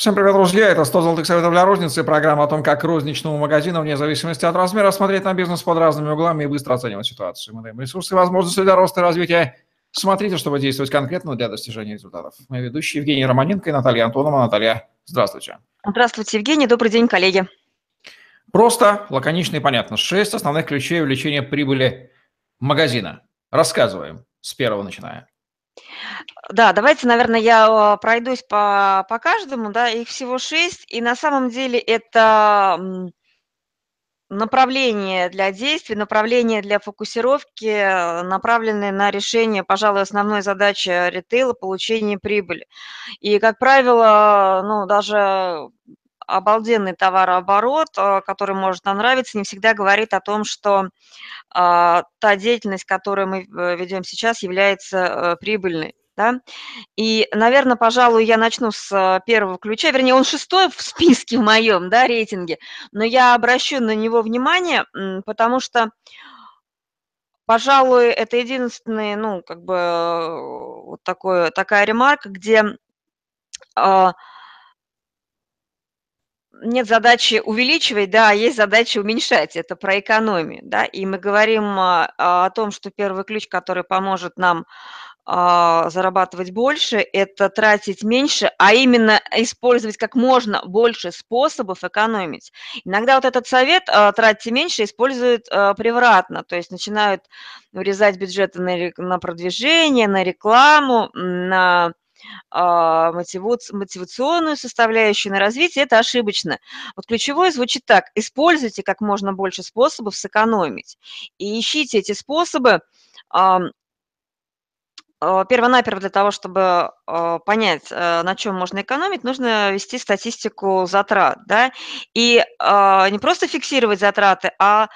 Всем привет, друзья! Это 100 золотых советов для розницы. Программа о том, как розничному магазину, вне зависимости от размера, смотреть на бизнес под разными углами и быстро оценивать ситуацию. Мы даем ресурсы и возможности для роста и развития. Смотрите, чтобы действовать конкретно для достижения результатов. Мы ведущие Евгений Романенко и Наталья Антонова. Наталья, здравствуйте. Здравствуйте, Евгений. Добрый день, коллеги. Просто, лаконично и понятно. Шесть основных ключей увеличения прибыли магазина. Рассказываем. С первого начиная. Да, давайте, наверное, я пройдусь по, по каждому, да, их всего шесть, и на самом деле это направление для действий, направление для фокусировки, направленные на решение, пожалуй, основной задачи ритейла– получение прибыли. И, как правило, ну, даже обалденный товарооборот, э, который может нам нравиться, не всегда говорит о том, что а, та деятельность, которую мы э, ведем сейчас, является э, прибыльной. Да? И, наверное, пожалуй, я начну с первого ключа, вернее, он шестой в списке в моем да, рейтинге, но я обращу на него внимание, потому что, пожалуй, это единственный, ну, как бы, вот такой, такая ремарка, где а, нет задачи увеличивать, да, а есть задача уменьшать. Это про экономию, да. И мы говорим а, о том, что первый ключ, который поможет нам а, зарабатывать больше, это тратить меньше, а именно использовать как можно больше способов экономить. Иногда вот этот совет «тратьте меньше» используют превратно, то есть начинают урезать бюджеты на продвижение, на рекламу, на а, мотивационную составляющую, на развитие, это ошибочно. Вот ключевое звучит так. Используйте как можно больше способов сэкономить. И ищите эти способы а, Первонаперво для того, чтобы понять, э, на чем можно экономить, нужно вести статистику затрат. Да? И не просто фиксировать затраты, а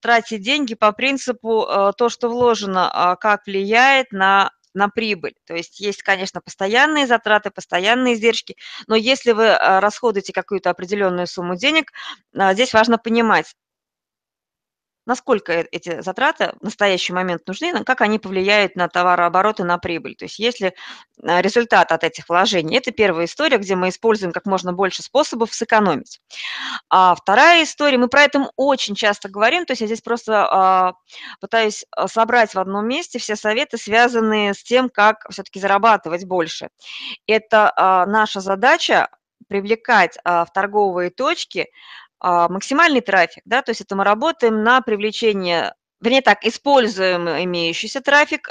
тратить деньги по принципу э, то, что вложено, как влияет на на прибыль. То есть есть, конечно, постоянные затраты, постоянные издержки, но если вы а, расходуете какую-то определенную сумму денег, а, здесь важно понимать, насколько э, эти затраты в настоящий момент нужны, как они повлияют на товарооборот и на прибыль. То есть если э, результат от этих вложений, это первая история, где мы используем как можно больше способов сэкономить. А вторая история, мы про это очень часто говорим, то есть я здесь просто а, пытаюсь а, собрать в одном месте все советы, связанные с тем, как все-таки зарабатывать больше. Это а, наша задача привлекать в торговые точки а, максимальный трафик, да, то есть это мы работаем на привлечение, вернее так, используем имеющийся трафик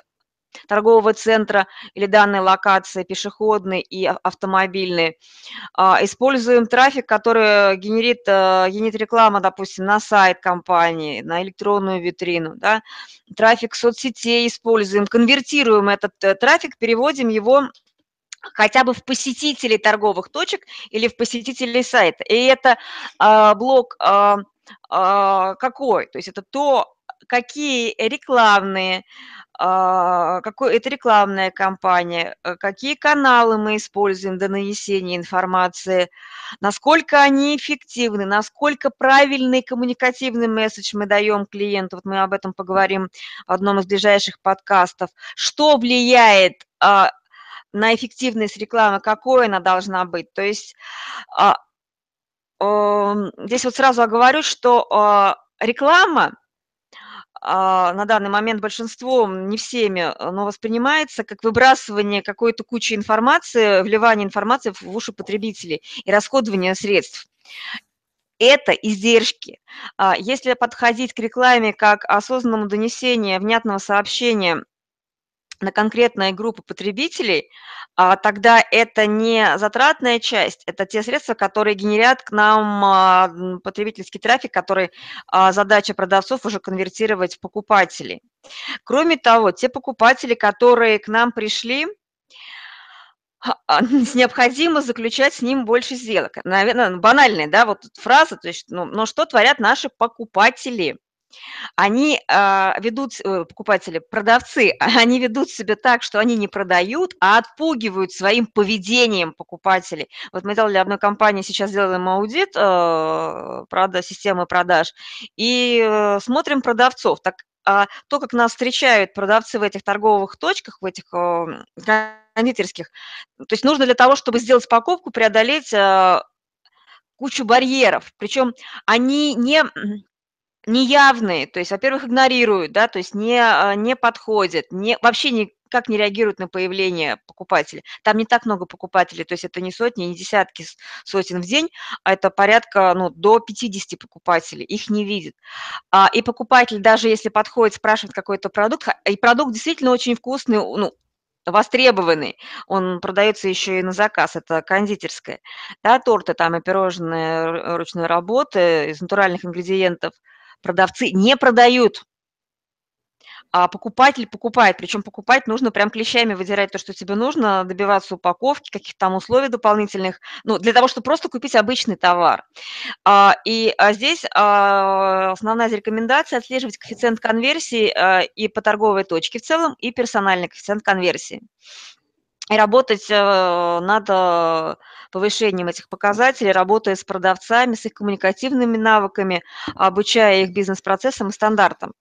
торгового центра или данной локации, пешеходный и автомобильный. А, используем трафик, который генерит, генерит реклама, допустим, на сайт компании, на электронную витрину. Да? Трафик соцсетей используем, конвертируем этот э, трафик, переводим его хотя бы в посетителей торговых точек или в посетителей сайта. И это э, блок э, э, какой? То есть это то, какие рекламные, э, какой это рекламная кампания, какие каналы мы используем для нанесения информации, насколько они эффективны, насколько правильный коммуникативный месседж мы даем клиенту, вот мы об этом поговорим в одном из ближайших подкастов, что влияет на эффективность рекламы, какой она должна быть. То есть а, здесь вот сразу оговорю, что а, реклама а, на данный момент большинством, не всеми, но воспринимается как выбрасывание какой-то кучи информации, вливание информации в уши потребителей и расходование средств. Это издержки. Если подходить к рекламе как осознанному донесению внятного сообщения на конкретные группы потребителей, а, тогда это не затратная часть, это те средства, которые генерят к нам а, потребительский трафик, который а, задача продавцов уже конвертировать в покупателей. Кроме того, те покупатели, которые к нам пришли, необходимо заключать с ним больше сделок. Наверное, банальная, да, вот фраза, то есть, ну, но что творят наши покупатели? Они а, ведут, э, покупатели, продавцы, они ведут себя так, что они не продают, а отпугивают своим поведением покупателей. Вот мы делали одной компании, сейчас делаем аудит э, прода, системы продаж, и э, смотрим продавцов. Так а то, как нас встречают продавцы в этих торговых точках, в этих кондитерских, то есть нужно для того, чтобы сделать покупку, преодолеть кучу барьеров. Причем они не неявные, то есть, во-первых, игнорируют, да, то есть не, а, не подходят, не, вообще никак не реагируют на появление покупателя. Там не так много покупателей, то есть это не сотни, не десятки сотен в день, а это порядка ну, до 50 покупателей, их не видят. А, и покупатель, даже если подходит, спрашивает какой-то продукт, и продукт действительно очень вкусный, ну, востребованный, он продается еще и на заказ, это кондитерская, да, торты там и пирожные ручной работы из натуральных ингредиентов – продавцы не продают, а покупатель покупает. Причем покупать нужно прям клещами выдирать то, что тебе нужно, добиваться упаковки, каких-то там условий дополнительных, ну, для того, чтобы просто купить обычный товар. А, и а здесь а, основная рекомендация отслеживать коэффициент конверсии и по торговой точке в целом, и персональный коэффициент конверсии и работать э, над э, повышением этих показателей, работая с продавцами, с их коммуникативными навыками, обучая их бизнес-процессам и стандартам.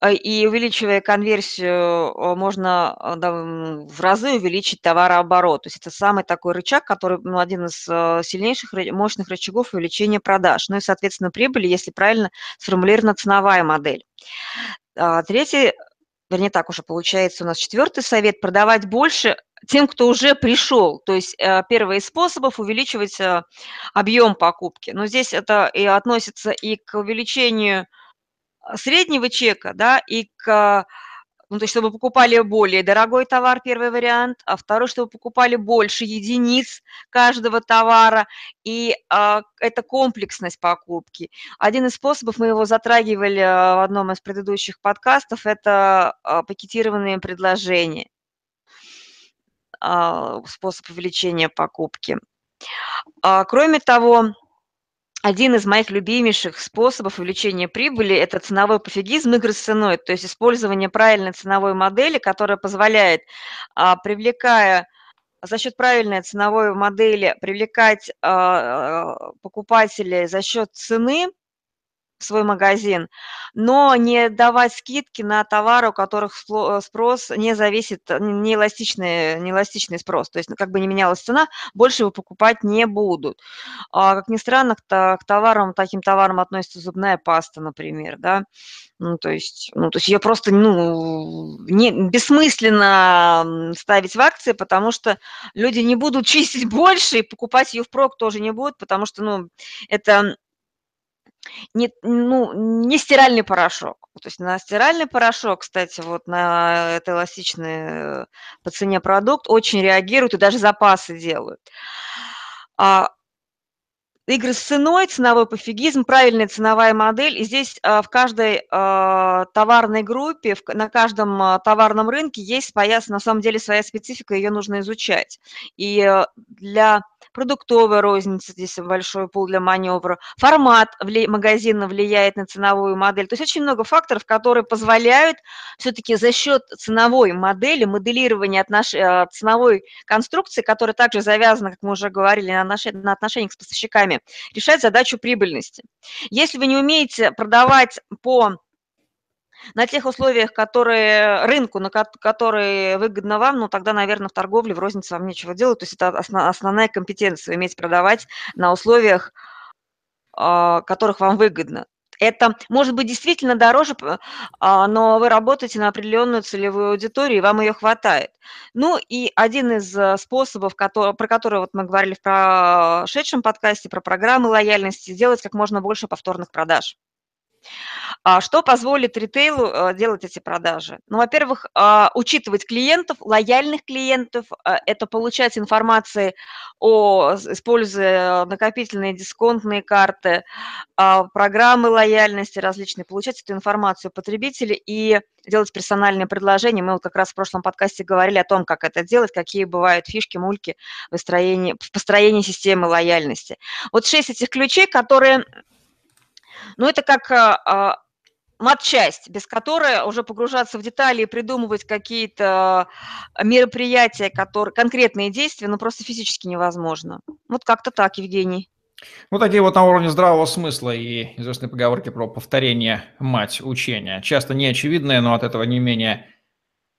Э, и увеличивая конверсию, можно да, в разы увеличить товарооборот. То есть это самый такой рычаг, который ну, один из сильнейших, мощных рычагов увеличения продаж. Ну и, соответственно, прибыли, если правильно сформулирована ценовая модель. А, третий вернее так уже получается у нас четвертый совет, продавать больше тем, кто уже пришел. То есть э, первый из способов увеличивать э, объем покупки. Но здесь это и относится и к увеличению э, среднего чека, да, и к ну, то есть, чтобы покупали более дорогой товар, первый вариант, а второй, чтобы покупали больше единиц каждого товара, и а, это комплексность покупки. Один из способов, мы его затрагивали а, в одном из предыдущих подкастов, это а, пакетированные предложения, а, способ увеличения покупки. Кроме того, один из моих любимейших способов увеличения прибыли– это ценовой пофигизм игры с ценой, то есть использование правильной ценовой модели, которая позволяет, а, привлекая за счет правильной ценовой модели, привлекать а, покупателей за счет цены, свой магазин, но не давать скидки на товары, у которых э, спрос не зависит, не эластичный, не эластичный спрос, то есть ну, как бы не менялась цена, больше его покупать не будут. А, как ни странно, к, к товарам, таким товарам относится зубная паста, например, да, ну, то есть, ну, то есть ее просто, ну, не, бессмысленно ставить в акции, потому что люди не будут чистить больше, и покупать ее впрок тоже не будут, потому что, ну, это не, ну, не стиральный порошок. То есть на стиральный порошок, кстати, вот на это эластичный по цене продукт очень реагируют и даже запасы делают. А, игры с ценой, ценовой пофигизм, правильная ценовая модель. И здесь а, в каждой а, товарной группе, в, на каждом а, товарном рынке есть своя, на самом деле, своя специфика, ее нужно изучать. И для продуктовая розница, здесь большой пул для маневра, формат вли, магазина влияет на ценовую модель. То есть очень много факторов, которые позволяют все-таки за счет ценовой модели, моделирования отнош... Э, ценовой конструкции, которая также завязана, как мы уже говорили, на, наш... на отношениях с поставщиками, решать задачу прибыльности. Если вы не умеете продавать по на тех условиях, которые рынку, на которые выгодно вам, ну тогда, наверное, в торговле, в рознице вам нечего делать. То есть это основная компетенция, уметь продавать на условиях, а, которых вам выгодно. Это может быть действительно дороже, а, но вы работаете на определенную целевую аудиторию, и вам ее хватает. Ну и один из э, способов, про который вот мы говорили в прошедшем подкасте, про программы лояльности, сделать как можно больше повторных продаж. А что позволит ритейлу э, делать эти продажи? Ну, во-первых, а, учитывать клиентов, лояльных клиентов, а, это получать информацию о, используя накопительные дисконтные карты, программы лояльности различные, получать эту информацию потребителей и делать персональные предложения. Мы вот как раз в прошлом подкасте говорили о том, как это делать, какие бывают фишки, мульки в, в построении системы лояльности. Вот шесть этих ключей, которые Ну, это как а, а, матчасть, без которой уже погружаться в детали и придумывать какие-то мероприятия, которые, конкретные действия, ну, просто физически невозможно. Вот как-то так, Евгений. Ну, такие вот на уровне здравого смысла и известные поговорки про повторение мать учения. Часто неочевидные, но от этого не менее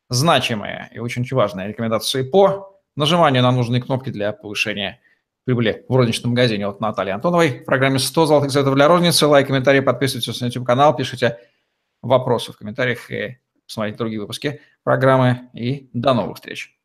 значимые и очень важные рекомендации по нажиманию на нужные кнопки для повышения прибыли в розничном магазине от Натальи Антоновой в программе «100 золотых советов для розницы». Лайк, комментарий, подписывайтесь на YouTube-канал, пишите вопросы в комментариях и посмотрите другие выпуски программы. И до новых встреч!